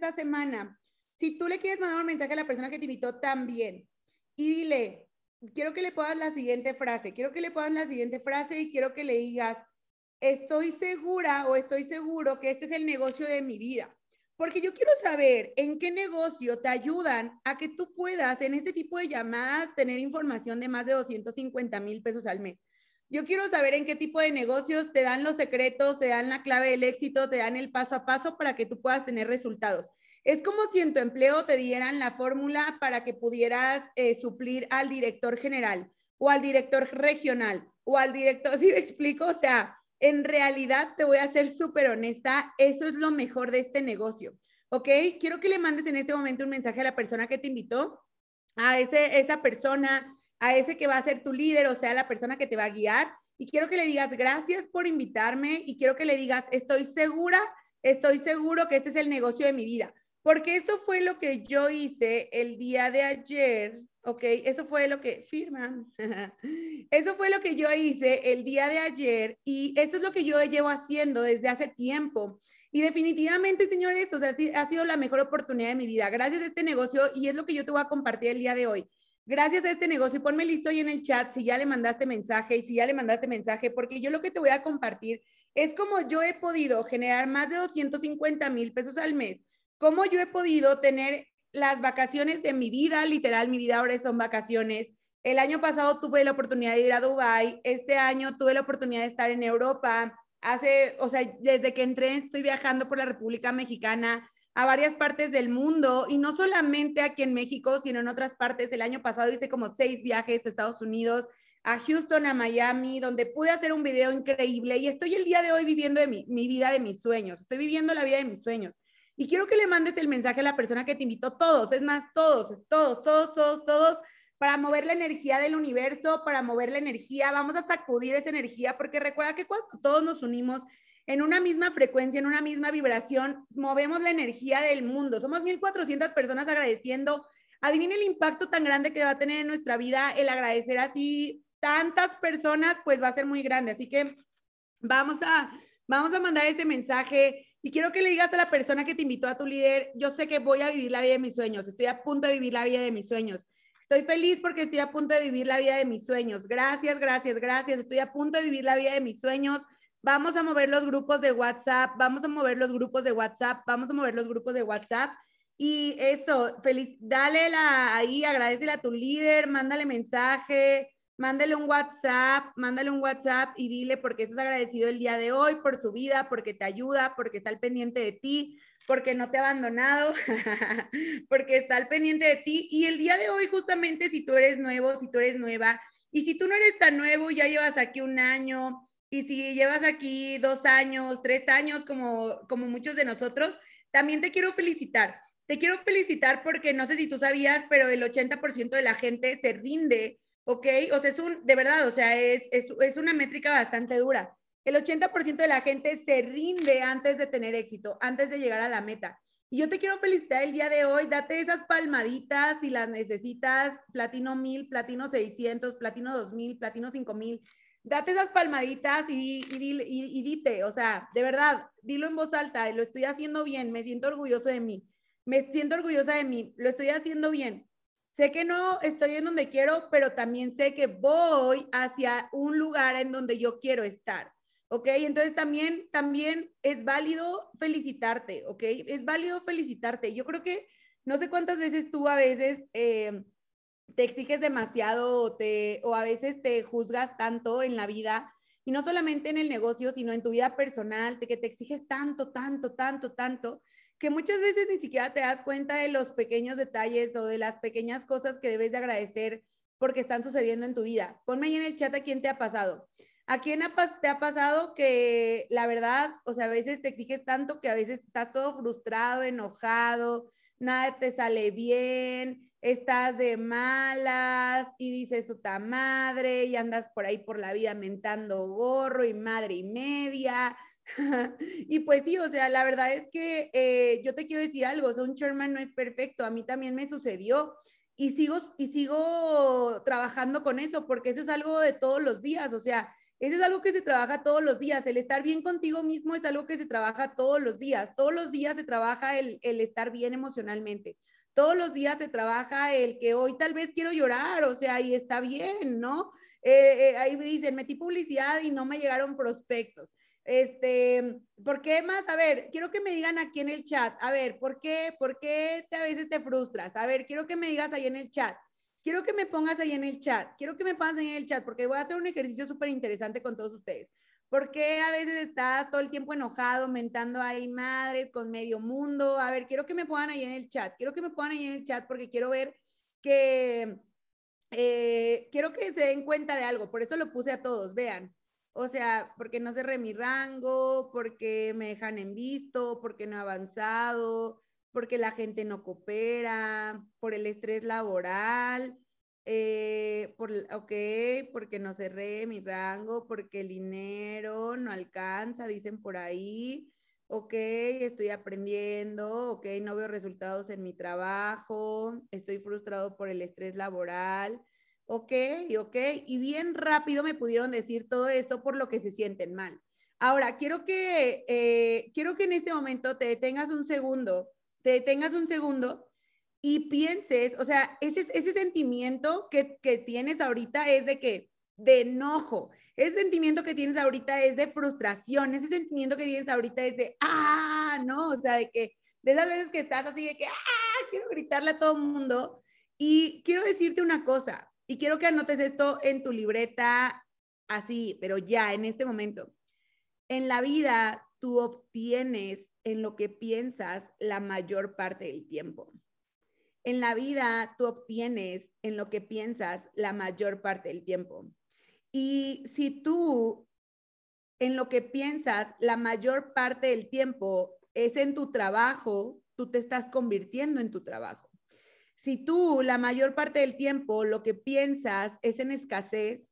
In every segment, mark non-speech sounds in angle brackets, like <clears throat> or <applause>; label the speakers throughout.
Speaker 1: esta semana, si tú le quieres mandar un mensaje a la persona que te invitó también y dile, quiero que le pongas la siguiente frase, quiero que le pongas la siguiente frase y quiero que le digas, estoy segura o estoy seguro que este es el negocio de mi vida. Porque yo quiero saber en qué negocio te ayudan a que tú puedas en este tipo de llamadas tener información de más de 250 mil pesos al mes. Yo quiero saber en qué tipo de negocios te dan los secretos, te dan la clave del éxito, te dan el paso a paso para que tú puedas tener resultados. Es como si en tu empleo te dieran la fórmula para que pudieras eh, suplir al director general o al director regional o al director, <laughs> ¿sí me explico? O sea, en realidad te voy a ser súper honesta, eso es lo mejor de este negocio, ¿ok? Quiero que le mandes en este momento un mensaje a la persona que te invitó, a ese, esa persona, a ese que va a ser tu líder, o sea, la persona que te va a guiar, y quiero que le digas gracias por invitarme y quiero que le digas, estoy segura, estoy seguro que este es el negocio de mi vida. Porque eso fue lo que yo hice el día de ayer, ¿ok? Eso fue lo que, firma, <laughs> eso fue lo que yo hice el día de ayer y eso es lo que yo llevo haciendo desde hace tiempo. Y definitivamente, señores, o sea, ha sido la mejor oportunidad de mi vida. Gracias a este negocio y es lo que yo te voy a compartir el día de hoy. Gracias a este negocio, ponme listo ahí en el chat si ya le mandaste mensaje y si ya le mandaste mensaje, porque yo lo que te voy a compartir es como yo he podido generar más de 250 mil pesos al mes cómo yo he podido tener las vacaciones de mi vida, literal, mi vida ahora son vacaciones. El año pasado tuve la oportunidad de ir a Dubai, este año tuve la oportunidad de estar en Europa. Hace, o sea, desde que entré estoy viajando por la República Mexicana a varias partes del mundo y no solamente aquí en México, sino en otras partes. El año pasado hice como seis viajes a Estados Unidos, a Houston, a Miami, donde pude hacer un video increíble y estoy el día de hoy viviendo de mi, mi vida de mis sueños. Estoy viviendo la vida de mis sueños. Y quiero que le mandes el mensaje a la persona que te invitó, todos, es más, todos, todos, todos, todos, todos, para mover la energía del universo, para mover la energía, vamos a sacudir esa energía, porque recuerda que cuando todos nos unimos en una misma frecuencia, en una misma vibración, movemos la energía del mundo. Somos 1.400 personas agradeciendo. Adivina el impacto tan grande que va a tener en nuestra vida el agradecer así tantas personas, pues va a ser muy grande. Así que vamos a, vamos a mandar ese mensaje y quiero que le digas a la persona que te invitó a tu líder, yo sé que voy a vivir la vida de mis sueños, estoy a punto de vivir la vida de mis sueños. Estoy feliz porque estoy a punto de vivir la vida de mis sueños. Gracias, gracias, gracias. Estoy a punto de vivir la vida de mis sueños. Vamos a mover los grupos de WhatsApp, vamos a mover los grupos de WhatsApp, vamos a mover los grupos de WhatsApp. Y eso, feliz, dale la, ahí, agradecele a tu líder, mándale mensaje, mándale un WhatsApp, mándale un WhatsApp y dile por qué estás agradecido el día de hoy, por su vida, porque te ayuda, porque está al pendiente de ti, porque no te ha abandonado, <laughs> porque está al pendiente de ti. Y el día de hoy, justamente, si tú eres nuevo, si tú eres nueva, y si tú no eres tan nuevo, ya llevas aquí un año, y si llevas aquí dos años, tres años, como, como muchos de nosotros, también te quiero felicitar. Te quiero felicitar porque no sé si tú sabías, pero el 80% de la gente se rinde ¿ok? O sea, es un, de verdad, o sea, es, es, es una métrica bastante dura. El 80% de la gente se rinde antes de tener éxito, antes de llegar a la meta. Y yo te quiero felicitar el día de hoy, date esas palmaditas si las necesitas, platino 1000, platino 600, platino 2000, platino 5000. Date esas palmaditas y, y, y, dite, o sea, de verdad, dilo en voz alta, lo estoy haciendo bien, me siento orgulloso de mí, me siento orgullosa de mí, lo estoy haciendo bien. Sé que no estoy en donde quiero, pero también sé que voy hacia un lugar en donde yo quiero estar. ¿ok? Entonces también, también es válido felicitarte, ¿ok? Es válido felicitarte. Yo creo que no sé cuántas veces tú a veces eh, te exiges demasiado o, te, o a veces te juzgas tanto en la vida, y no solamente en el negocio, sino en tu vida personal, que te exiges tanto, tanto, tanto, tanto, que muchas veces ni siquiera te das cuenta de los pequeños detalles o de las pequeñas cosas que debes de agradecer porque están sucediendo en tu vida. Ponme ahí en el chat a quién te ha pasado. ¿A quién te ha pasado que la verdad, o sea, a veces te exiges tanto que a veces estás todo frustrado, enojado, nada te sale bien, estás de malas y dices puta madre y andas por ahí por la vida mentando gorro y madre y media. <laughs> Y pues sí, o sea, la verdad es que eh, yo te quiero decir algo, o un Sherman no es perfecto, a mí también me sucedió y sigo, y sigo trabajando con eso porque eso es algo de todos los días, o sea, Eso es algo que se trabaja todos los días. El estar bien contigo mismo es algo que se trabaja todos los días. Todos los días se trabaja el, el estar bien emocionalmente. Todos los días se trabaja el que hoy tal vez quiero llorar, o sea, y está bien, ¿no? Eh, eh, ahí dicen, metí publicidad y no me llegaron prospectos. Este, ¿por qué más? A ver, quiero que me digan aquí en el chat, a ver, ¿por qué, por qué te, a veces te frustras? A ver, quiero que me digas ahí en el chat. Quiero que me pongas ahí en el chat. Quiero que me pongas ahí en el chat porque voy a hacer un ejercicio súper interesante con todos ustedes. ¿Por qué a veces estás todo el tiempo enojado, mentando ahí madres con medio mundo? A ver, quiero que me pongan ahí en el chat. Quiero que me pongan ahí en el chat porque quiero ver que, eh, quiero que se den cuenta de algo. Por eso lo puse a todos, vean. O sea, porque no cerré mi rango, porque me dejan en visto, porque no he avanzado, porque la gente no coopera, por el estrés laboral, eh, ok, porque no cerré mi rango, porque el dinero no alcanza, dicen por ahí, ok, estoy aprendiendo, ok, no veo resultados en mi trabajo, estoy frustrado por el estrés laboral, ok, ok, y bien rápido me pudieron decir todo esto por lo que se sienten mal. Ahora, quiero que, eh, quiero que en este momento te detengas un segundo, te detengas un segundo y pienses, o sea, ese, ese sentimiento que, que tienes ahorita es de que, de enojo, ese sentimiento que tienes ahorita es de frustración, ese sentimiento que tienes ahorita es de, ah, no, o sea, de que, de esas veces que estás así de que, ah, quiero gritarle a todo el mundo. Y quiero decirte una cosa, y quiero que anotes esto en tu libreta así, pero ya, en este momento. En la vida, tú obtienes en lo que piensas la mayor parte del tiempo. En la vida tú obtienes en lo que piensas la mayor parte del tiempo. Y si tú en lo que piensas la mayor parte del tiempo es en tu trabajo, tú te estás convirtiendo en tu trabajo. Si tú la mayor parte del tiempo lo que piensas es en escasez,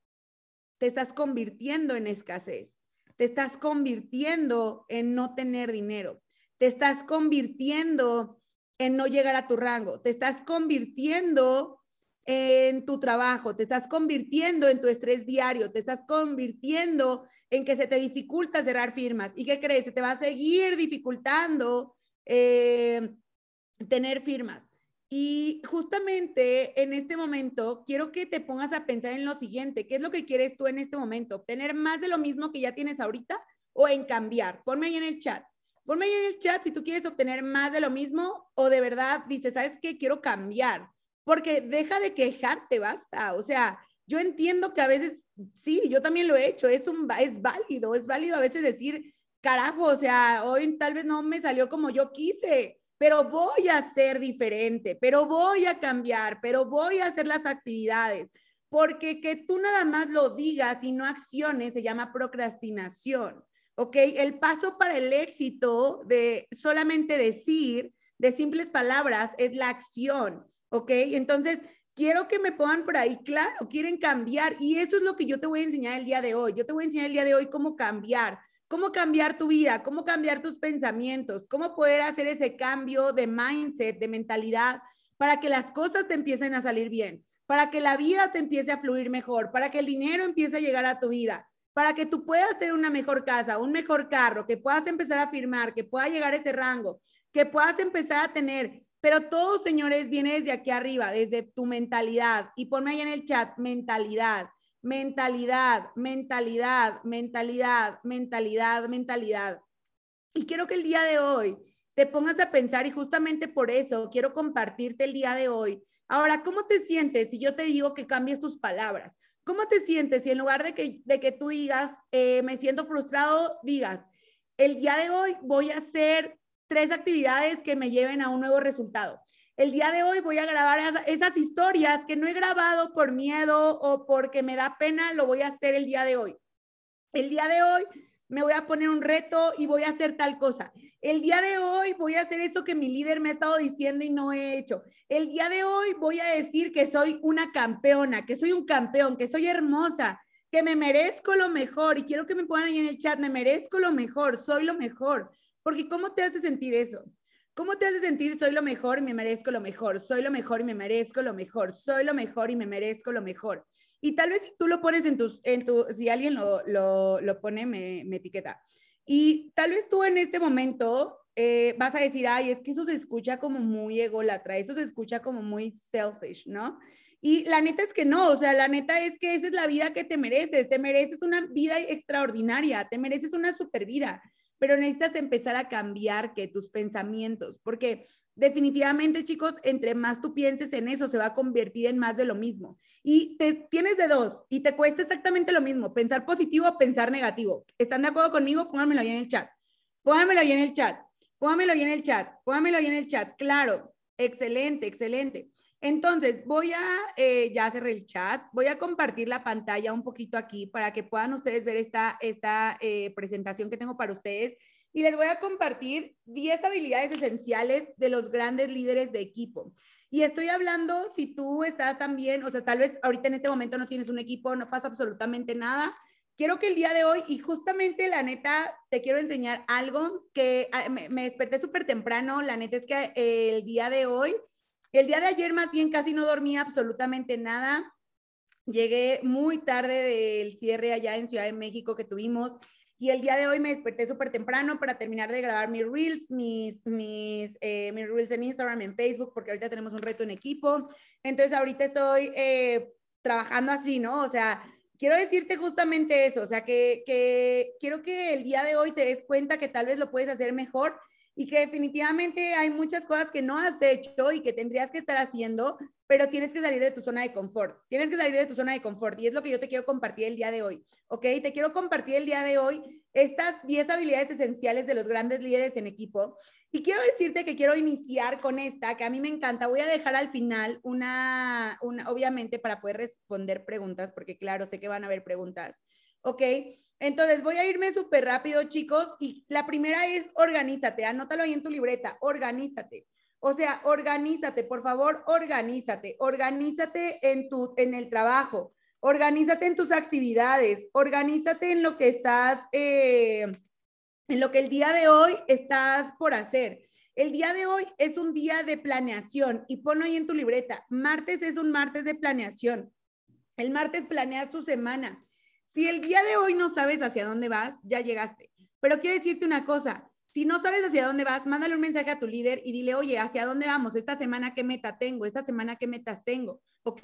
Speaker 1: te estás convirtiendo en escasez. Te estás convirtiendo en no tener dinero. Te estás convirtiendo en no llegar a tu rango, te estás convirtiendo en tu trabajo, te estás convirtiendo en tu estrés diario, te estás convirtiendo en que se te dificulta cerrar firmas. ¿Y qué crees? Se te va a seguir dificultando eh, tener firmas. Y justamente en este momento quiero que te pongas a pensar en lo siguiente, ¿qué es lo que quieres tú en este momento? ¿Obtener más de lo mismo que ya tienes ahorita o en cambiar? Ponme ahí en el chat. Ponme ahí en el chat si tú quieres obtener más de lo mismo o de verdad dices, ¿sabes qué? Quiero cambiar. Porque deja de quejarte, basta. O sea, yo entiendo que a veces, sí, yo también lo he hecho, es, un, es válido, es válido a veces decir, carajo, o sea, hoy tal vez no me salió como yo quise, pero voy a ser diferente, pero voy a cambiar, pero voy a hacer las actividades. Porque que tú nada más lo digas y no acciones se llama procrastinación. ¿ok? El paso para el éxito de solamente decir, de simples palabras, es la acción, ¿ok? Entonces, quiero que me pongan por ahí, claro, quieren cambiar y eso es lo que yo te voy a enseñar el día de hoy. Yo te voy a enseñar el día de hoy cómo cambiar, cómo cambiar tu vida, cómo cambiar tus pensamientos, cómo poder hacer ese cambio de mindset, de mentalidad, para que las cosas te empiecen a salir bien, para que la vida te empiece a fluir mejor, para que el dinero empiece a llegar a tu vida para que tú puedas tener una mejor casa, un mejor carro, que puedas empezar a firmar, que pueda llegar a ese rango, que puedas empezar a tener. Pero todo, señores, viene desde aquí arriba, desde tu mentalidad. Y ponme ahí en el chat, mentalidad, mentalidad, mentalidad, mentalidad, mentalidad, mentalidad. Y quiero que el día de hoy te pongas a pensar y justamente por eso quiero compartirte el día de hoy. Ahora, ¿cómo te sientes si yo te digo que cambies tus palabras? ¿Cómo te sientes si en lugar de que, de que tú digas, eh, me siento frustrado, digas, el día de hoy voy a hacer tres actividades que me lleven a un nuevo resultado? El día de hoy voy a grabar esas historias que no he grabado por miedo o porque me da pena, lo voy a hacer el día de hoy. El día de hoy me voy a poner un reto y voy a hacer tal cosa. El día de hoy voy a hacer eso que mi líder me ha estado diciendo y no he hecho. El día de hoy voy a decir que soy una campeona, que soy un campeón, que soy hermosa, que me merezco lo mejor. Y quiero que me pongan ahí en el chat, me merezco lo mejor, soy lo mejor. Porque ¿cómo te hace sentir eso? ¿Cómo te hace sentir? Soy lo mejor y me merezco lo mejor. Soy lo mejor y me merezco lo mejor. Soy lo mejor y me merezco lo mejor. Y tal vez si tú lo pones en tus, en tu, si alguien lo, lo, lo pone, me, me, etiqueta. Y tal vez tú en este momento eh, vas a decir, ay, es que eso se escucha como muy ególatra, eso se escucha como muy selfish, ¿no? Y la neta es que no, o sea, la neta es que esa es la vida que te mereces, te mereces una vida extraordinaria, te mereces una super vida pero necesitas empezar a cambiar que tus pensamientos, porque definitivamente, chicos, entre más tú pienses en eso, se va a convertir en más de lo mismo. Y te tienes de dos y te cuesta exactamente lo mismo, pensar positivo o pensar negativo. ¿Están de acuerdo conmigo? Pónganmelo ahí en el chat. Pónganmelo ahí en el chat. Pónganmelo ahí en el chat. Pónganmelo ahí en el chat. Claro. Excelente, excelente. Entonces, voy a, eh, ya cerré el chat, voy a compartir la pantalla un poquito aquí para que puedan ustedes ver esta, esta eh, presentación que tengo para ustedes y les voy a compartir 10 habilidades esenciales de los grandes líderes de equipo. Y estoy hablando, si tú estás también, o sea, tal vez ahorita en este momento no tienes un equipo, no pasa absolutamente nada. Quiero que el día de hoy, y justamente la neta, te quiero enseñar algo que ah, me, me desperté súper temprano. La neta es que el día de hoy el día de ayer más bien casi no dormía absolutamente nada. Llegué muy tarde del cierre allá en Ciudad de México que tuvimos y el día de hoy me desperté súper temprano para terminar de grabar mis reels, mis, mis, eh, mis reels en Instagram, en Facebook, porque ahorita tenemos un reto en equipo. Entonces ahorita estoy eh, trabajando así, ¿no? O sea, quiero decirte justamente eso, o sea, que, que quiero que el día de hoy te des cuenta que tal vez lo puedes hacer mejor y que definitivamente hay muchas cosas que no has hecho y que tendrías que estar haciendo, pero tienes que salir de tu zona de confort. Tienes que salir de tu zona de confort y es lo que yo te quiero compartir el día de hoy, ¿ok? Te quiero compartir el día de hoy estas 10 habilidades esenciales de los grandes líderes en equipo. Y quiero decirte que quiero iniciar con esta, que a mí me encanta. Voy a dejar al final una, una obviamente para poder responder preguntas, porque claro, sé que van a haber preguntas, ¿ok? Entonces voy a irme súper rápido, chicos. Y la primera es organízate, anótalo ahí en tu libreta, organízate. O sea, organízate, por favor, organízate, organízate en, tu, en el trabajo, organízate en tus actividades, organízate en lo que estás, eh, en lo que el día de hoy estás por hacer. El día de hoy es un día de planeación y ponlo ahí en tu libreta. Martes es un martes de planeación. El martes planeas tu semana. Si el día de hoy no sabes hacia dónde vas, ya llegaste. Pero quiero decirte una cosa, si no sabes hacia dónde vas, mándale un mensaje a tu líder y dile, oye, ¿hacia dónde vamos? Esta semana, ¿qué meta tengo? Esta semana, ¿qué metas tengo? ¿Ok?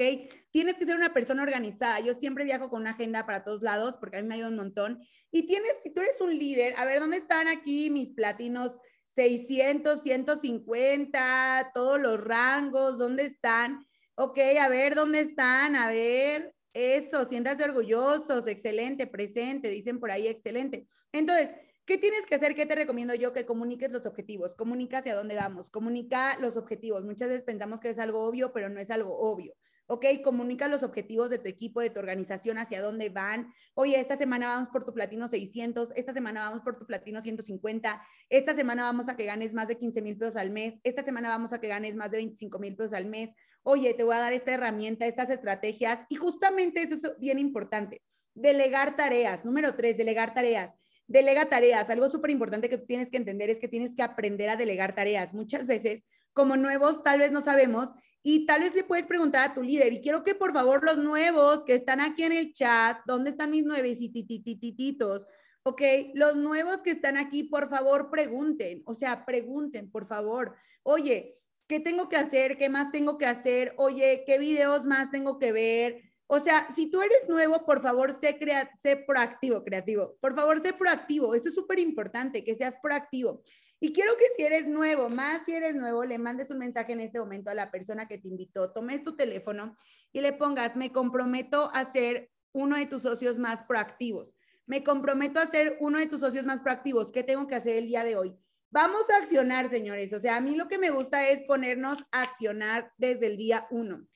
Speaker 1: Tienes que ser una persona organizada. Yo siempre viajo con una agenda para todos lados porque a mí me ayuda un montón. Y tienes, si tú eres un líder, a ver, ¿dónde están aquí mis platinos 600, 150, todos los rangos? ¿Dónde están? Ok, a ver, ¿dónde están? A ver, eso, siéntase orgullosos, excelente, presente, dicen por ahí, excelente. Entonces, ¿qué tienes que hacer? ¿Qué te recomiendo yo? Que comuniques los objetivos, comunica hacia dónde vamos, comunica los objetivos. Muchas veces pensamos que es algo obvio, pero no es algo obvio. ¿ok? Comunica los objetivos de tu equipo, de tu organización, hacia dónde van. Oye, esta semana vamos por tu platino 600, esta semana vamos por tu platino 150, esta semana vamos a que ganes más de 15 mil pesos al mes, esta semana vamos a que ganes más de 25 mil pesos al mes oye, te voy a dar esta herramienta, estas estrategias. Y justamente eso es bien importante. Delegar tareas. Número tres, delegar tareas. Delega tareas. Algo súper importante que tú tienes que entender es que tienes que aprender a delegar tareas. Muchas veces, como nuevos, tal vez no sabemos y tal vez le puedes preguntar a tu líder. Y quiero que por favor los nuevos que están aquí en el chat, ¿dónde están mis nuevecititititos? Ok, los nuevos que están aquí, por favor, pregunten. O sea, pregunten, por favor. Oye, ¿Qué tengo que hacer? ¿Qué más tengo que hacer? Oye, ¿qué videos más tengo que ver? O sea, si tú eres nuevo, por favor, sé, sé proactivo, creativo. Por favor, sé proactivo. Eso es súper importante, que seas proactivo. Y quiero que si eres nuevo, más si eres nuevo, le mandes un mensaje en este momento a la persona que te invitó, tomes tu teléfono y le pongas, me comprometo a ser uno de tus socios más proactivos. Me comprometo a ser uno de tus socios más proactivos. ¿Qué tengo que hacer el día de hoy? Vamos a accionar, señores. O sea, a mí lo que me gusta es ponernos a accionar desde el día uno.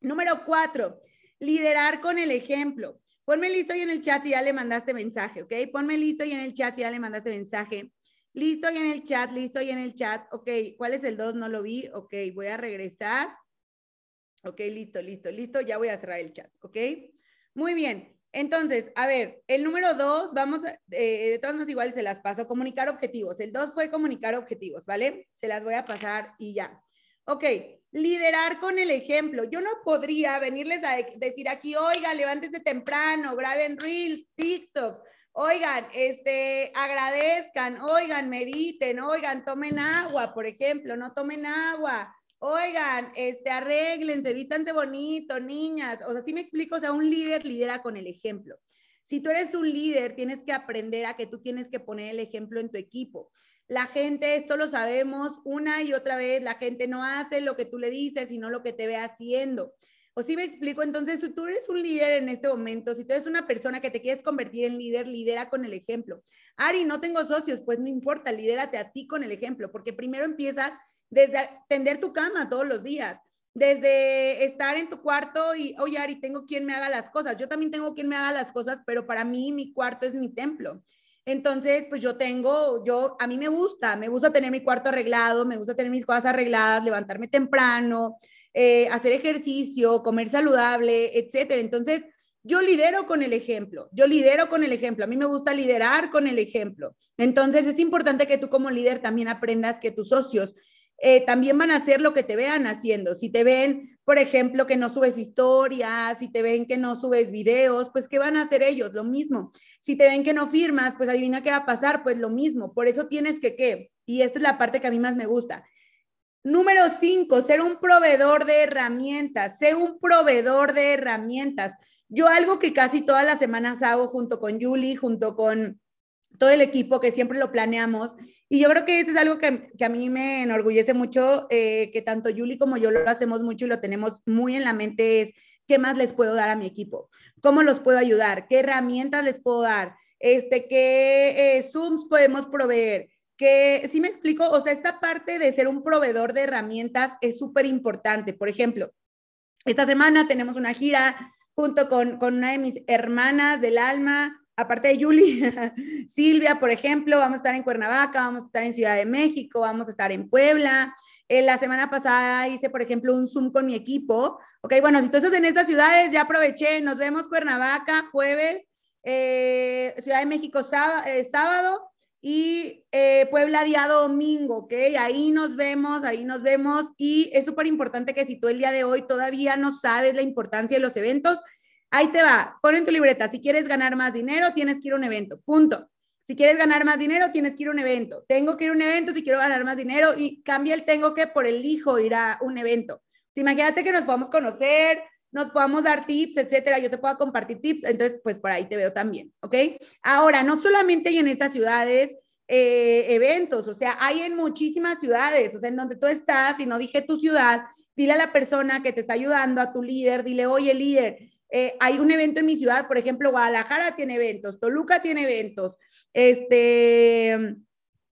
Speaker 1: Número cuatro, liderar con el ejemplo. Ponme listo y en el chat si ya le mandaste mensaje, ¿ok? Ponme listo y en el chat si ya le mandaste mensaje. Listo y en el chat, listo y en el chat. Ok, ¿cuál es el 2? No lo vi. Ok, voy a regresar. Ok, listo, listo, listo. Ya voy a cerrar el chat, ¿ok? Muy bien. Entonces, a ver, el número dos, vamos, eh, de todas maneras igual se las paso, comunicar objetivos. El dos fue comunicar objetivos, ¿vale? Se las voy a pasar y ya. Ok, liderar con el ejemplo. Yo no podría venirles a decir aquí, oiga, levántese temprano, graben reels, TikTok, oigan, este, agradezcan, oigan, mediten, oigan, tomen agua, por ejemplo, no tomen agua, oigan, este, arréglense, vístanse bonito, niñas. O sea, si me explico, o sea, un líder lidera con el ejemplo. Si tú eres un líder, tienes que aprender a que tú tienes que poner el ejemplo en tu equipo. La gente, esto lo sabemos una y otra vez, la gente no hace lo que tú le dices, sino lo que te ve haciendo. O si me explico, entonces, si tú eres un líder en este momento, si tú eres una persona que te quieres convertir en líder, lidera con el ejemplo. Ari, no tengo socios, pues no importa, lidérate a ti con el ejemplo, porque primero empiezas desde tender tu cama todos los días, desde estar en tu cuarto y, oye, Ari, tengo quien me haga las cosas. Yo también tengo quien me haga las cosas, pero para mí mi cuarto es mi templo. Entonces, pues yo tengo, yo, a mí me gusta, me gusta tener mi cuarto arreglado, me gusta tener mis cosas arregladas, levantarme temprano, eh, hacer ejercicio, comer saludable, etcétera. Entonces, yo lidero con el ejemplo, yo lidero con el ejemplo, a mí me gusta liderar con el ejemplo. Entonces, es importante que tú como líder también aprendas que tus socios eh, también van a hacer lo que te vean haciendo. Si te ven, por ejemplo, que no subes historias, si te ven que no subes videos, pues ¿qué van a hacer ellos? Lo mismo. Si te ven que no firmas, pues adivina qué va a pasar, pues lo mismo. Por eso tienes que, ¿qué? Y esta es la parte que a mí más me gusta. Número cinco, ser un proveedor de herramientas, ser un proveedor de herramientas. Yo algo que casi todas las semanas hago junto con Julie, junto con todo el equipo, que siempre lo planeamos, y yo creo que eso es algo que, que a mí me enorgullece mucho, eh, que tanto Julie como yo lo hacemos mucho y lo tenemos muy en la mente, es qué más les puedo dar a mi equipo, cómo los puedo ayudar, qué herramientas les puedo dar, este, qué eh, Zooms podemos proveer, que si me explico, o sea, esta parte de ser un proveedor de herramientas es súper importante. Por ejemplo, esta semana tenemos una gira junto con, con una de mis hermanas del alma, aparte de Julie, <laughs> Silvia, por ejemplo, vamos a estar en Cuernavaca, vamos a estar en Ciudad de México, vamos a estar en Puebla. Eh, la semana pasada hice, por ejemplo, un Zoom con mi equipo. Ok, bueno, si tú estás en estas ciudades, ya aproveché. Nos vemos Cuernavaca, jueves, eh, Ciudad de México, eh, sábado, y Puebla día domingo, ¿ok? Ahí nos vemos, ahí nos vemos. Y es súper importante que si tú el día de hoy todavía no sabes la importancia de los eventos, Ahí te va, pon en tu libreta, si quieres ganar más dinero, tienes que ir a un evento, punto. Si quieres ganar más dinero, tienes que ir a un evento. Tengo que ir a un evento si quiero ganar más dinero y cambia el tengo que por el hijo ir a un evento. imagínate que nos podamos conocer, nos podamos dar tips, etcétera. Yo te puedo compartir tips, entonces, pues por ahí te veo también, ¿ok? Ahora, no solamente hay en estas ciudades eh, eventos, o sea, hay en muchísimas ciudades, o sea, en donde tú estás, y no dije tu ciudad, dile a la persona que te está ayudando, a tu líder, dile, oye, líder, eh, hay un evento en mi ciudad, por ejemplo, Guadalajara tiene eventos, Toluca tiene eventos, este,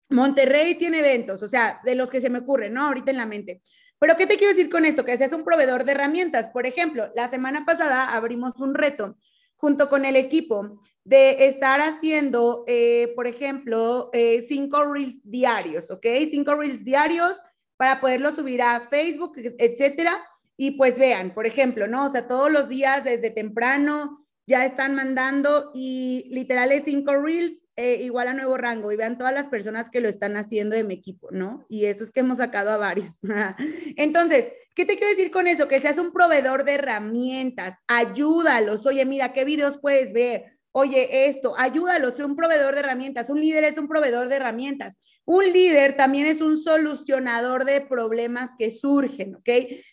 Speaker 1: Monterrey tiene eventos, o sea, de los que se me ocurren, ¿no? Ahorita en la mente. Pero, ¿qué te quiero decir con esto? Que seas un proveedor de herramientas. Por ejemplo, la semana pasada abrimos un reto junto con el equipo de estar haciendo, eh, por ejemplo, eh, cinco reels diarios, ¿ok? Cinco reels diarios para poderlo subir a Facebook, etcétera y pues vean, por ejemplo, ¿no? O sea, todos los días desde temprano ya están mandando y literal es cinco reels eh, igual a nuevo rango y vean todas las personas que lo están haciendo de mi equipo, ¿no? Y eso es que hemos sacado a varios. <laughs> Entonces, ¿qué te quiero decir con eso? Que seas un proveedor de herramientas, ayúdalos. Oye, mira, ¿qué videos puedes ver? Oye, esto, ayúdalos, sé un proveedor de herramientas. Un líder es un proveedor de herramientas. Un líder también es un solucionador de problemas que surgen, ¿ok?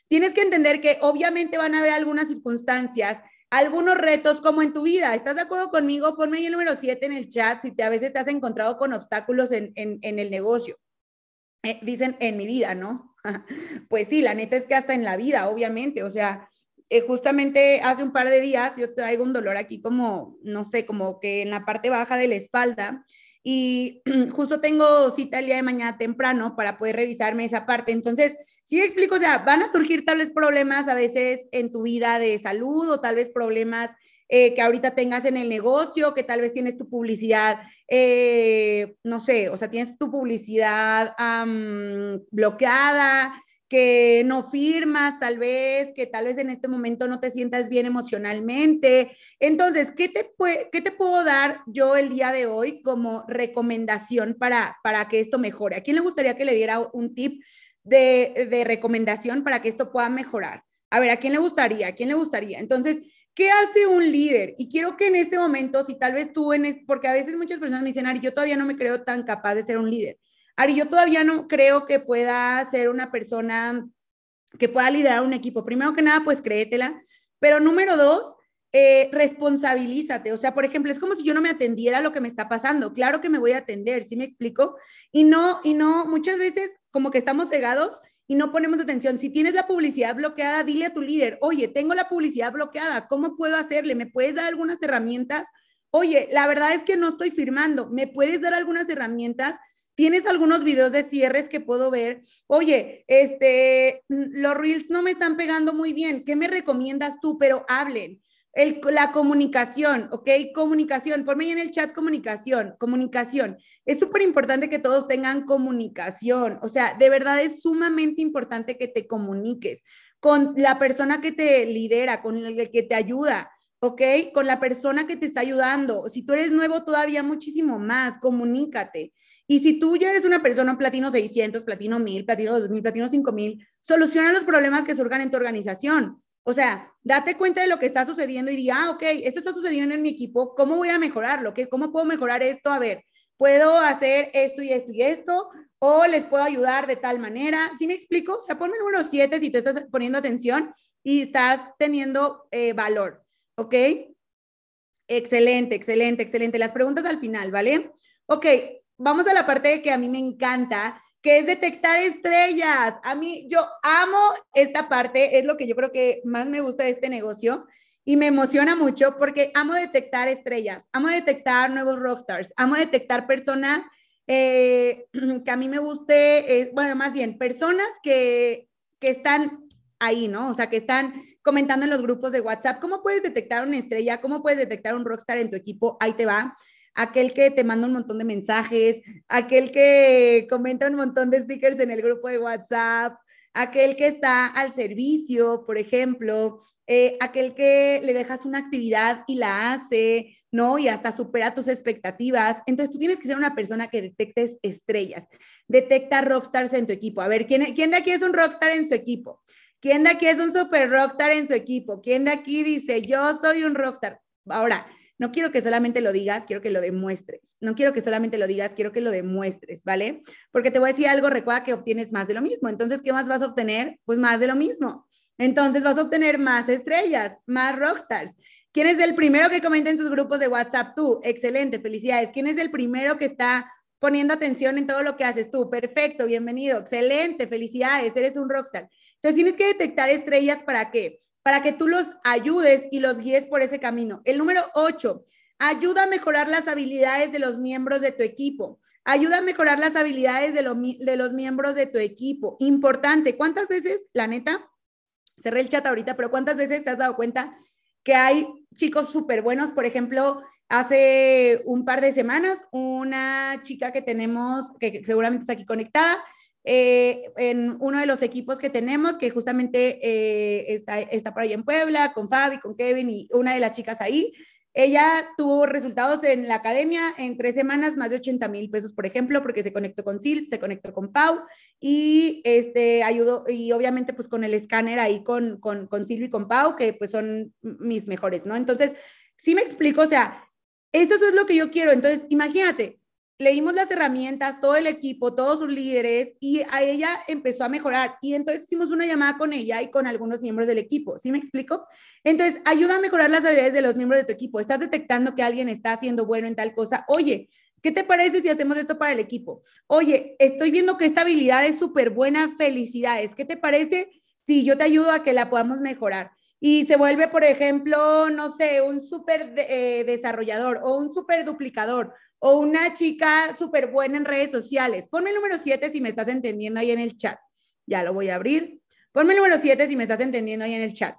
Speaker 1: Tienes que entender que obviamente van a haber algunas circunstancias, algunos retos como en tu vida. ¿Estás de acuerdo conmigo? Ponme ahí el número 7 en el chat si te, a veces te has encontrado con obstáculos en, el negocio. Eh, dicen en mi vida, ¿no? <laughs> pues sí, la neta es que hasta en la vida, obviamente, o sea, eh, justamente hace un par de días yo traigo un dolor aquí como, no sé, como que en la parte baja de la espalda y <clears throat> justo tengo cita el día de mañana temprano para poder revisarme esa parte. Entonces, si explico, o sea, van a surgir tal vez problemas a veces en tu vida de salud o tal vez problemas eh, que ahorita tengas en el negocio, que tal vez tienes tu publicidad, eh, no sé, o sea, tienes tu publicidad bloqueada, que no firmas, tal vez, que tal vez en este momento no te sientas bien emocionalmente. Entonces, ¿qué te, puedo dar yo el día de hoy como recomendación para, para que esto mejore? ¿A quién le gustaría que le diera un tip de, de recomendación para que esto pueda mejorar? A ver, ¿a quién le gustaría? ¿A quién le gustaría? Entonces, ¿qué hace un líder? Y quiero que en este momento, si tal vez tú, en porque a veces muchas personas me dicen, Ari, yo todavía no me creo tan capaz de ser un líder. Ari, yo todavía no creo que pueda ser una persona que pueda liderar un equipo. Primero que nada, pues créetela. Pero número dos, eh, responsabilízate. O sea, por ejemplo, es como si yo no me atendiera a lo que me está pasando. Claro que me voy a atender, ¿sí me explico? Y no, y no, muchas veces como que estamos cegados y no ponemos atención. Si tienes la publicidad bloqueada, dile a tu líder, oye, tengo la publicidad bloqueada, ¿cómo puedo hacerle? ¿Me puedes dar algunas herramientas? Oye, la verdad es que no estoy firmando, ¿me puedes dar algunas herramientas? Tienes algunos videos de cierres que puedo ver. Oye, este, los reels no me están pegando muy bien. ¿Qué me recomiendas tú? Pero hablen. La comunicación, ¿ok? Comunicación. Ponme ahí en el chat comunicación, comunicación. Es súper importante que todos tengan comunicación. O sea, de verdad es sumamente importante que te comuniques con la persona que te lidera, con el que te ayuda. ¿ok? Con la persona que te está ayudando. Si tú eres nuevo, todavía muchísimo más, comunícate. Y si tú ya eres una persona platino 600, platino 1000, platino 2000, platino 5000, soluciona los problemas que surjan en tu organización. O sea, date cuenta de lo que está sucediendo y di, ah, ok, esto está sucediendo en mi equipo, ¿cómo voy a mejorarlo? ¿Qué, ¿Cómo puedo mejorar esto? A ver, ¿puedo hacer esto y esto y esto? ¿O les puedo ayudar de tal manera? ¿Sí me explico? O sea, ponme el número 7 si te estás poniendo atención y estás teniendo eh, valor, ¿ok? Excelente, excelente, excelente. Las preguntas al final, ¿vale? Ok, vamos a la parte que a mí me encanta, que es detectar estrellas. A mí, yo amo esta parte, es lo que yo creo que más me gusta de este negocio y me emociona mucho porque amo detectar estrellas, amo detectar nuevos rockstars, amo detectar personas eh, <clears throat> que a mí me guste, eh, bueno, más bien, personas que, que están ahí, ¿no? O sea, que están comentando en los grupos de WhatsApp. ¿Cómo puedes detectar una estrella? ¿Cómo puedes detectar un rockstar en tu equipo? Ahí te va aquel que te manda un montón de mensajes, aquel que comenta un montón de stickers en el grupo de WhatsApp, aquel que está al servicio, por ejemplo, eh, aquel que le dejas una actividad y la hace, ¿no? Y hasta supera tus expectativas. Entonces tú tienes que ser una persona que detectes estrellas, detecta rockstars en tu equipo. A ver, ¿quién, quién de aquí es un rockstar en su equipo? ¿Quién de aquí es un super rockstar en su equipo? ¿Quién de aquí dice, yo soy un rockstar? Ahora, no quiero que solamente lo digas, quiero que lo demuestres. No quiero que solamente lo digas, quiero que lo demuestres, ¿vale? Porque te voy a decir algo, recuerda que obtienes más de lo mismo. Entonces, ¿qué más vas a obtener? Pues más de lo mismo. Entonces vas a obtener más estrellas, más rockstars. ¿Quién es el primero que comenta en sus grupos de WhatsApp? Tú, excelente, felicidades. ¿Quién es el primero que está poniendo atención en todo lo que haces tú? Perfecto, bienvenido, excelente, felicidades, eres un rockstar. Entonces tienes que detectar estrellas para qué? Para que tú los ayudes y los guíes por ese camino. El número ocho, ayuda a mejorar las habilidades de los miembros de tu equipo. Ayuda a mejorar las habilidades de, de los miembros de tu equipo. Importante, ¿cuántas veces, la neta, cerré el chat ahorita, pero cuántas veces te has dado cuenta que hay chicos súper buenos? Por ejemplo, hace un par de semanas, una chica que tenemos, que seguramente está aquí conectada, eh, en uno de los equipos que tenemos, que justamente eh, está, está por ahí en Puebla, con Fabi, con Kevin y una de las chicas ahí. Ella tuvo resultados en la academia en tres semanas, más de 80 mil pesos, por ejemplo, porque se conectó con Sil, se conectó con Pau y este, ayudó, y obviamente pues con el escáner ahí con, con, con Silvio y con Pau, que pues son mis mejores, ¿no? Entonces, sí me explico, o sea, eso es lo que yo quiero. Entonces, imagínate, leímos las herramientas, todo el equipo, todos sus líderes, y a ella empezó a mejorar. Y entonces hicimos una llamada con ella y con algunos miembros del equipo. ¿Sí me explico? Entonces, ayuda a mejorar las habilidades de los miembros de tu equipo. Estás detectando que alguien está haciendo bueno en tal cosa. Oye, ¿Qué te parece si hacemos esto para el equipo? Oye, estoy viendo que esta habilidad es súper buena, felicidades. ¿Qué te parece si yo te ayudo a que la podamos mejorar? Y se vuelve, por ejemplo, no sé, un súper eh, desarrollador o un súper duplicador o una chica súper buena en redes sociales. Ponme el número 7 si me estás entendiendo ahí en el chat. Ya lo voy a abrir. Ponme el número 7 si me estás entendiendo ahí en el chat.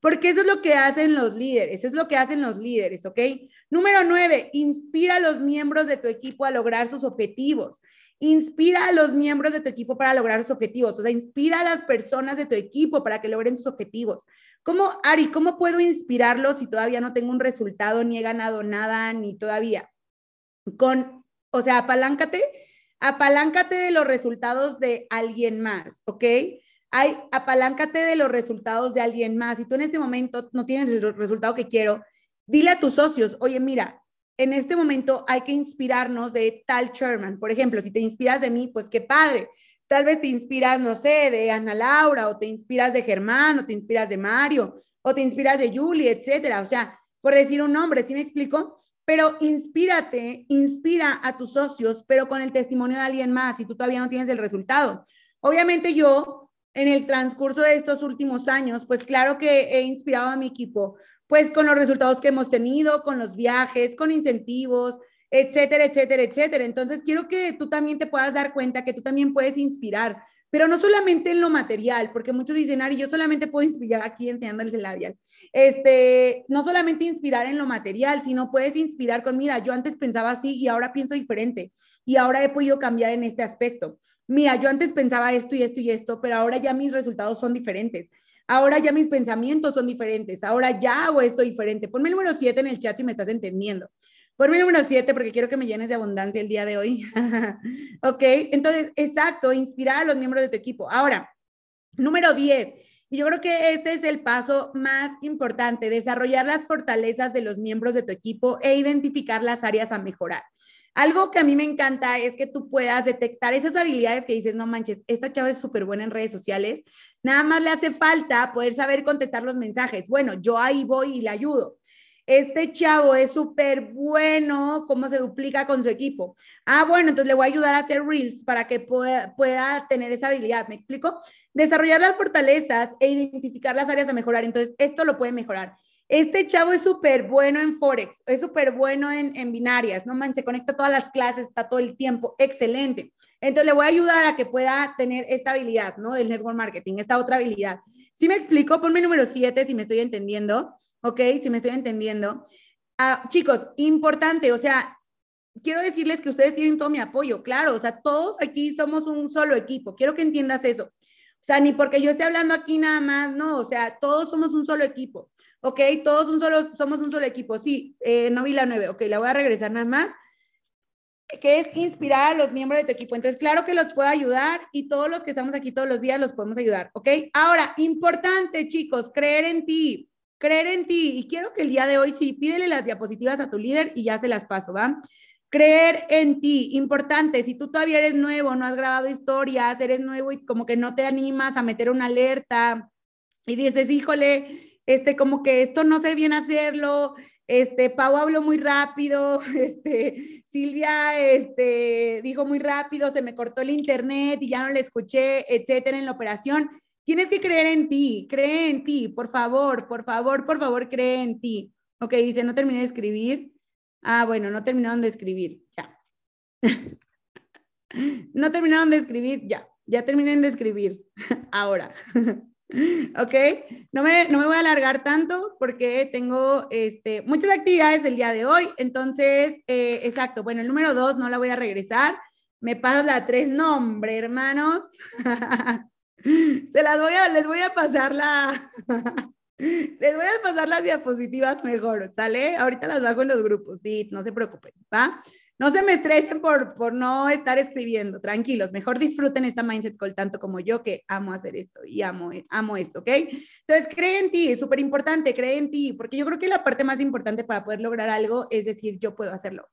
Speaker 1: Porque eso es lo que hacen los líderes, eso es lo que hacen los líderes, ¿ok? Número 9, inspira a los miembros de tu equipo a lograr sus objetivos. Inspira a los miembros de tu equipo para lograr sus objetivos. O sea, inspira a las personas de tu equipo para que logren sus objetivos. ¿Cómo, Ari, cómo puedo inspirarlos si todavía no tengo un resultado, ni he ganado nada, ni todavía? Con, o sea, apaláncate, apaláncate de los resultados de alguien más, ¿ok? Hay, apaláncate de los resultados de alguien más. Si tú en este momento no tienes el resultado que quiero, dile a tus socios, oye, mira, en este momento hay que inspirarnos de tal Sherman. Por ejemplo, si te inspiras de mí, pues qué padre. Tal vez te inspiras, no sé, de Ana Laura, o te inspiras de Germán, o te inspiras de Mario, o te inspiras de Julie, etcétera. O sea, por decir un nombre, ¿sí me explico? Pero inspírate, inspira a tus socios, pero con el testimonio de alguien más, si tú todavía no tienes el resultado. Obviamente yo, en el transcurso de estos últimos años, pues claro que he inspirado a mi equipo, pues con los resultados que hemos tenido, con los viajes, con incentivos, etcétera, etcétera, etcétera. Entonces, quiero que tú también te puedas dar cuenta que tú también puedes inspirar, pero no solamente en lo material, porque muchos dicen, Ari, yo solamente puedo inspirar aquí enseñándoles el labial. Este, no solamente inspirar en lo material, sino puedes inspirar con, mira, yo antes pensaba así y ahora pienso diferente y ahora he podido cambiar en este aspecto. Mira, yo antes pensaba esto y esto y esto, pero ahora ya mis resultados son diferentes. Ahora ya mis pensamientos son diferentes. Ahora ya hago esto diferente. Ponme el número 7 en el chat si me estás entendiendo. Ponme el número 7 porque quiero que me llenes de abundancia el día de hoy. <laughs> ok, entonces, exacto, inspirar a los miembros de tu equipo. Ahora, número 10. Y yo creo que este es el paso más importante, desarrollar las fortalezas de los miembros de tu equipo e identificar las áreas a mejorar. Algo que a mí me encanta es que tú puedas detectar esas habilidades que dices, no manches, esta chava es súper buena en redes sociales, nada más le hace falta poder saber contestar los mensajes. Bueno, yo ahí voy y le ayudo. Este chavo es súper bueno, cómo se duplica con su equipo. Ah, bueno, entonces le voy a ayudar a hacer reels para que pueda, pueda tener esa habilidad. ¿Me explico? Desarrollar las fortalezas e identificar las áreas a mejorar. Entonces, esto lo puede mejorar. Este chavo es súper bueno en Forex, es súper bueno en, en, binarias, no man, se conecta todas las clases, está todo el tiempo, excelente. Entonces le voy a ayudar a que pueda tener esta habilidad, ¿no? Del network marketing, esta otra habilidad. Si me explico, ponme número 7 si me estoy entendiendo, ¿ok? Si me estoy entendiendo. Ah, chicos, importante, o sea, quiero decirles que ustedes tienen todo mi apoyo, claro, o sea, todos aquí somos un solo equipo, quiero que entiendas eso. O sea, ni porque yo esté hablando aquí nada más, no, o sea, todos somos un solo equipo. Ok, todos un solo, somos un solo equipo. Sí, eh, no vi la nueve. Ok, la voy a regresar nada más. Que es inspirar a los miembros de tu equipo. Entonces, claro que los puedo ayudar y todos los que estamos aquí todos los días los podemos ayudar. Ok, ahora, importante, chicos, creer en ti. Creer en ti. Y quiero que el día de hoy sí, pídele las diapositivas a tu líder y ya se las paso, ¿va? Creer en ti, importante. Si tú todavía eres nuevo, no has grabado historias, eres nuevo y como que no te animas a meter una alerta y dices, híjole, este, como que esto no sé bien hacerlo, este, Pau habló muy rápido, <laughs> este, Silvia, este, dijo muy rápido, se me cortó el internet y ya no le escuché, etcétera, en la operación. Tienes que creer en ti, cree en ti, por favor, por favor, por favor, cree en ti. Ok, dice, no terminé de escribir. Ah, bueno, no terminaron de escribir, ya. <laughs> no terminaron de escribir, ya, ya terminé de escribir, <laughs> ahora. <laughs> ¿Ok? No me, no me voy a alargar tanto porque tengo este, muchas actividades el día de hoy. Entonces, eh, exacto. Bueno, el número dos no la voy a regresar. Me paso la tres. nombre, hermanos. Se las voy a, les voy a pasar la... <laughs> Les voy a pasar las diapositivas mejor, ¿sale? Ahorita las bajo en los grupos, sí, no se preocupen, ¿va? No se me estresen por, por no estar escribiendo, tranquilos, mejor disfruten esta Mindset Call tanto como yo que amo hacer esto y amo, amo esto, ¿ok? Entonces, cree en ti, es súper importante, cree en ti, porque yo creo que la parte más importante para poder lograr algo es decir, yo puedo hacerlo,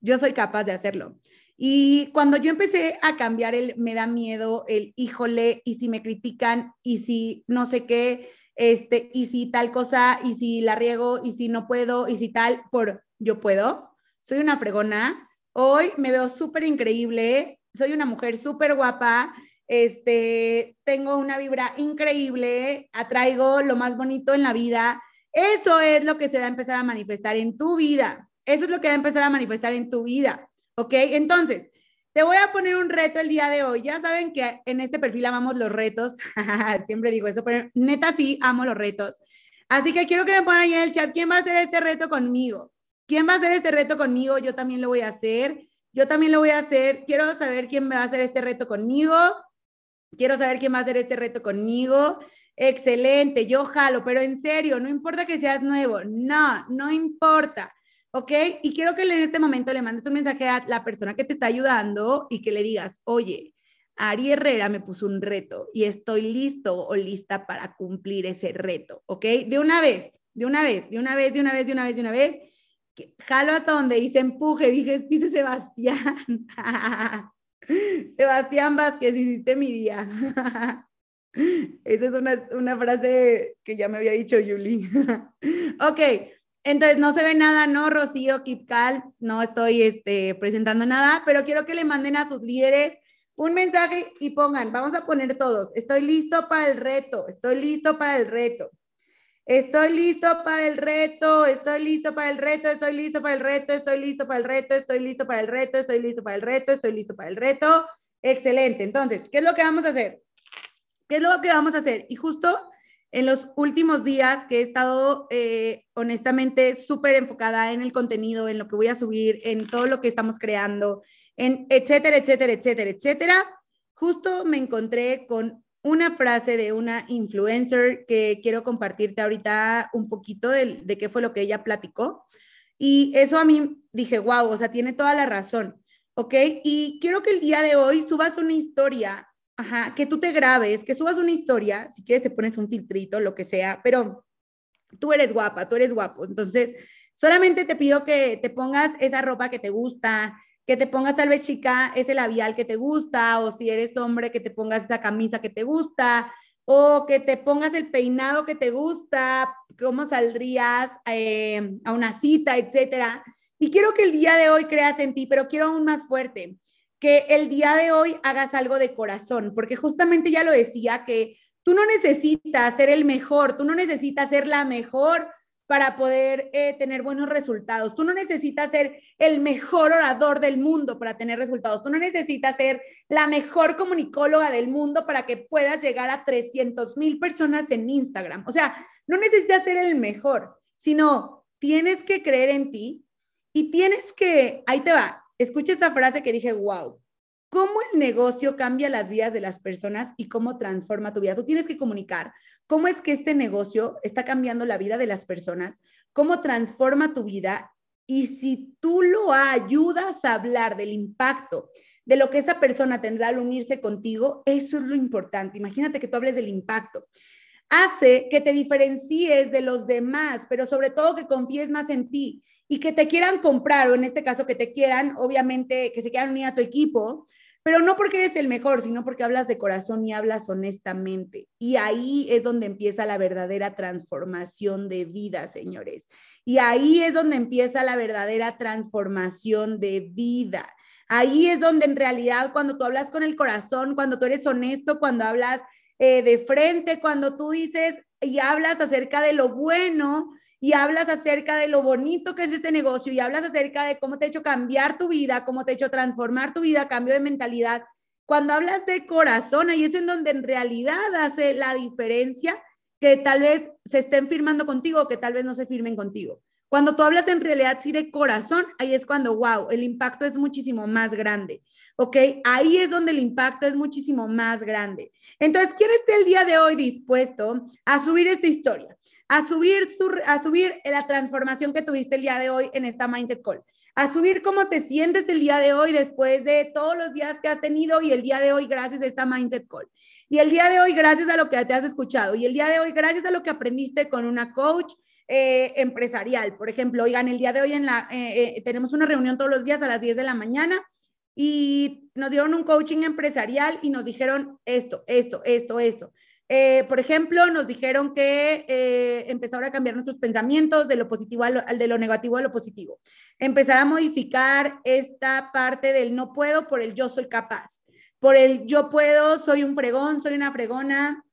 Speaker 1: yo soy capaz de hacerlo. Y cuando yo empecé a cambiar el me da miedo, el híjole, y si me critican, y si no sé qué, este, y si tal cosa, y si la riego, y si no puedo, y si tal, por yo puedo, soy una fregona, hoy me veo súper increíble, soy una mujer súper guapa, este, tengo una vibra increíble, atraigo lo más bonito en la vida. Eso es lo que se va a empezar a manifestar en tu vida. Eso es lo que va a empezar a manifestar en tu vida. ¿Ok? Entonces, te voy a poner un reto el día de hoy. Ya saben que en este perfil amamos los retos. <laughs> Siempre digo eso, pero neta sí amo los retos. Así que quiero que me pongan ahí en el chat quién va a hacer este reto conmigo. ¿Quién va a hacer este reto conmigo? Yo también lo voy a hacer. yo también lo voy a hacer. Quiero saber quién me va a hacer este reto conmigo. Quiero saber quién va a hacer este reto conmigo. Excelente, yo jalo, pero en serio, no importa que seas nuevo, no, no importa. ¿Ok? Y quiero que en este momento le mandes un mensaje a la persona que te está ayudando y que le digas, oye, Ari Herrera me puso un reto y estoy listo o lista para cumplir ese reto, ¿ok? De una vez, de una vez, de una vez, de una vez, de una vez, de una vez. Jalo hasta donde dice empuje, dije, dice Sebastián. <laughs> Sebastián Vázquez, hiciste mi día. <laughs> Esa es una, una frase que ya me había dicho Yuli. <laughs> ok, entonces, no se ve nada, ¿no, Rocío, Kipcal? No estoy este, presentando nada, pero quiero que le manden a sus líderes un mensaje y pongan, vamos a poner todos, estoy listo para el reto, estoy listo para el reto. Estoy listo para el reto, estoy listo para el reto, estoy listo para el reto, estoy listo para el reto, estoy listo para el reto, estoy listo para el reto, estoy listo para el reto. Excelente. Entonces, ¿qué es lo que vamos a hacer? ¿Qué es lo que vamos a hacer? Y justo en los últimos días que he estado eh, honestamente súper enfocada en el contenido, en lo que voy a subir, en todo lo que estamos creando, en etcétera, etcétera, etcétera, etcétera, justo me encontré con una frase de una influencer que quiero compartirte ahorita un poquito de, de qué fue lo que ella platicó. Y eso a mí dije, wow, o sea, tiene toda la razón, ¿ok? Y quiero que el día de hoy subas una historia Ajá, que tú te grabes, que subas una historia, si quieres te pones un filtrito, lo que sea, pero tú eres guapa, tú eres guapo. Entonces, solamente te pido que te pongas esa ropa que te gusta, que te pongas tal vez chica ese labial que te gusta, o si eres hombre, que te pongas esa camisa que te gusta, o que te pongas el peinado que te gusta, cómo saldrías eh, a una cita, etcétera. Y quiero que el día de hoy creas en ti, pero quiero aún más fuerte que el día de hoy hagas algo de corazón, porque justamente ya lo decía, que tú no necesitas ser el mejor, tú no necesitas ser la mejor para poder eh, tener buenos resultados. Tú no necesitas ser el mejor orador del mundo para tener resultados. Tú no necesitas ser la mejor comunicóloga del mundo para que puedas llegar a 300 mil personas en Instagram. O sea, no necesitas ser el mejor, sino tienes que creer en ti y tienes que, ahí te va, escucha esta frase que dije, wow, cómo el negocio cambia las vidas de las personas y cómo transforma tu vida. Tú tienes que comunicar cómo es que este negocio está cambiando la vida de las personas, cómo transforma tu vida y si tú lo ayudas a hablar del impacto de lo que esa persona tendrá al unirse contigo, eso es lo importante. Imagínate que tú hables del impacto hace que te diferencies de los demás, pero sobre todo que confíes más en ti y que te quieran comprar, o en este caso que te quieran, obviamente, que se quieran unir a tu equipo, pero no porque eres el mejor, sino porque hablas de corazón y hablas honestamente. Y ahí es donde empieza la verdadera transformación de vida, señores. Y ahí es donde empieza la verdadera transformación de vida. Ahí es donde en realidad cuando tú hablas con el corazón, cuando tú eres honesto, cuando hablas eh, de frente, cuando tú dices y hablas acerca de lo bueno y hablas acerca de lo bonito que es este negocio y hablas acerca de cómo te ha hecho cambiar tu vida, cómo te ha hecho transformar tu vida, cambio de mentalidad. Cuando hablas de corazón, ahí es en donde en realidad hace la diferencia que tal vez se estén firmando contigo o que tal vez no se firmen contigo. Cuando tú hablas en realidad sí de corazón, ahí es cuando, wow, el impacto es muchísimo más grande, ¿ok? Ahí es donde el impacto es muchísimo más grande. Entonces, ¿quién está el día de hoy dispuesto a subir esta historia? A subir, tu, a subir la transformación que tuviste el día de hoy en esta Mindset Call. A subir cómo te sientes el día de hoy después de todos los días que has tenido y el día de hoy gracias a esta Mindset Call. Y el día de hoy gracias a lo que te has escuchado. Y el día de hoy gracias a lo que aprendiste con una coach eh, empresarial. Por ejemplo, oigan, el día de hoy en la, eh, eh, tenemos una reunión todos los días a las 10 de la mañana y nos dieron un coaching empresarial y nos dijeron esto, esto, esto, esto. por ejemplo, nos dijeron que empezar a cambiar nuestros pensamientos de lo positivo al, de lo negativo a lo positivo. Empezar a modificar esta parte del no puedo por el yo soy capaz. Por el yo puedo, soy un fregón, soy una fregona,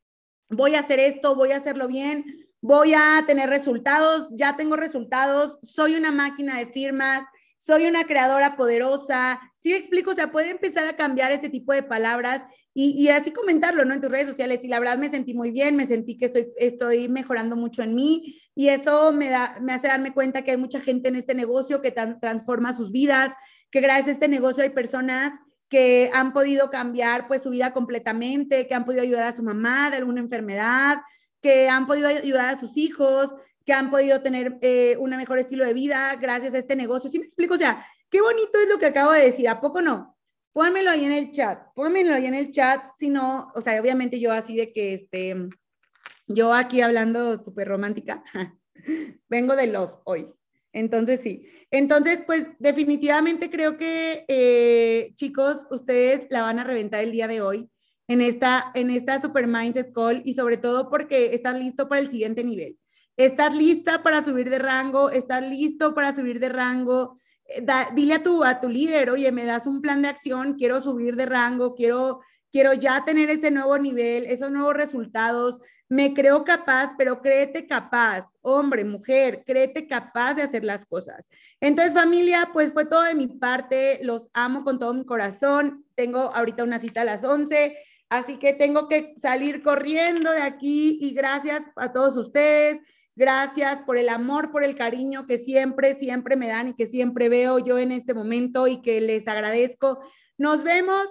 Speaker 1: voy a hacer esto, voy a hacerlo bien, voy a tener resultados, ya tengo resultados, soy una máquina de firmas, soy una creadora poderosa. ¿Sí me explico? O sea, puede empezar a cambiar este tipo de palabras y, y, así comentarlo, ¿no? En tus redes sociales. Y la verdad me sentí muy bien, me sentí que estoy, estoy mejorando mucho en mí y eso me, da, me hace darme cuenta que hay mucha gente en este negocio que transforma sus vidas, que gracias a este negocio hay personas que han podido cambiar pues su vida completamente, que han podido ayudar a su mamá de alguna enfermedad, que han podido ayudar a sus hijos, que han podido tener eh, un mejor estilo de vida gracias a este negocio. ¿Sí me explico? O sea, qué bonito es lo que acabo de decir, ¿a poco no? Pónmelo ahí en el chat, pónmelo ahí en el chat, si no, o sea, obviamente yo así de que, este, yo aquí hablando súper romántica, <laughs> vengo de love hoy. Entonces, sí. Entonces, pues definitivamente creo que, eh, chicos, ustedes la van a reventar el día de hoy en esta, en esta Super Mindset Call y sobre todo porque estás listo para el siguiente nivel. Estás lista para subir de rango, estás listo para subir de rango. Eh, dile a tu, a tu líder, oye, me das un plan de acción, quiero subir de rango, quiero, quiero ya tener ese nuevo nivel, esos nuevos resultados. Me creo capaz, pero créete capaz, hombre, mujer, créete capaz de hacer las cosas. Entonces, familia, pues fue todo de mi parte, los amo con todo mi corazón. Tengo ahorita una cita a las 11. Así que tengo que salir corriendo de aquí y gracias a todos ustedes. Gracias por el amor, por el cariño que siempre, siempre me dan y que siempre veo yo en este momento y que les agradezco. Nos vemos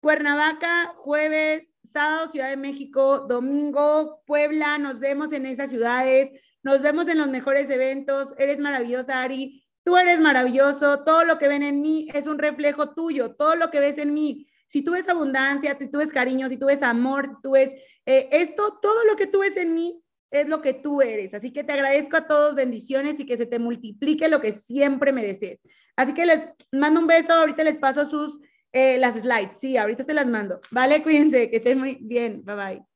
Speaker 1: Cuernavaca, jueves, sábado, Ciudad de México, domingo, Puebla. Nos vemos en esas ciudades. Nos vemos en los mejores eventos. Eres maravillosa, Ari. Tú eres maravilloso. Todo lo que ven en mí es un reflejo tuyo. Todo lo que ves en mí. Si tú ves abundancia, si tú ves cariño, si tú ves amor, si tú ves eh, esto, todo lo que tú ves en mí es lo que tú eres. Así que te agradezco a todos, bendiciones y que se te multiplique lo que siempre me desees. Así que les mando un beso, ahorita les paso sus, eh, las slides. Sí, ahorita se las mando. Vale, cuídense, que estén muy bien. Bye bye.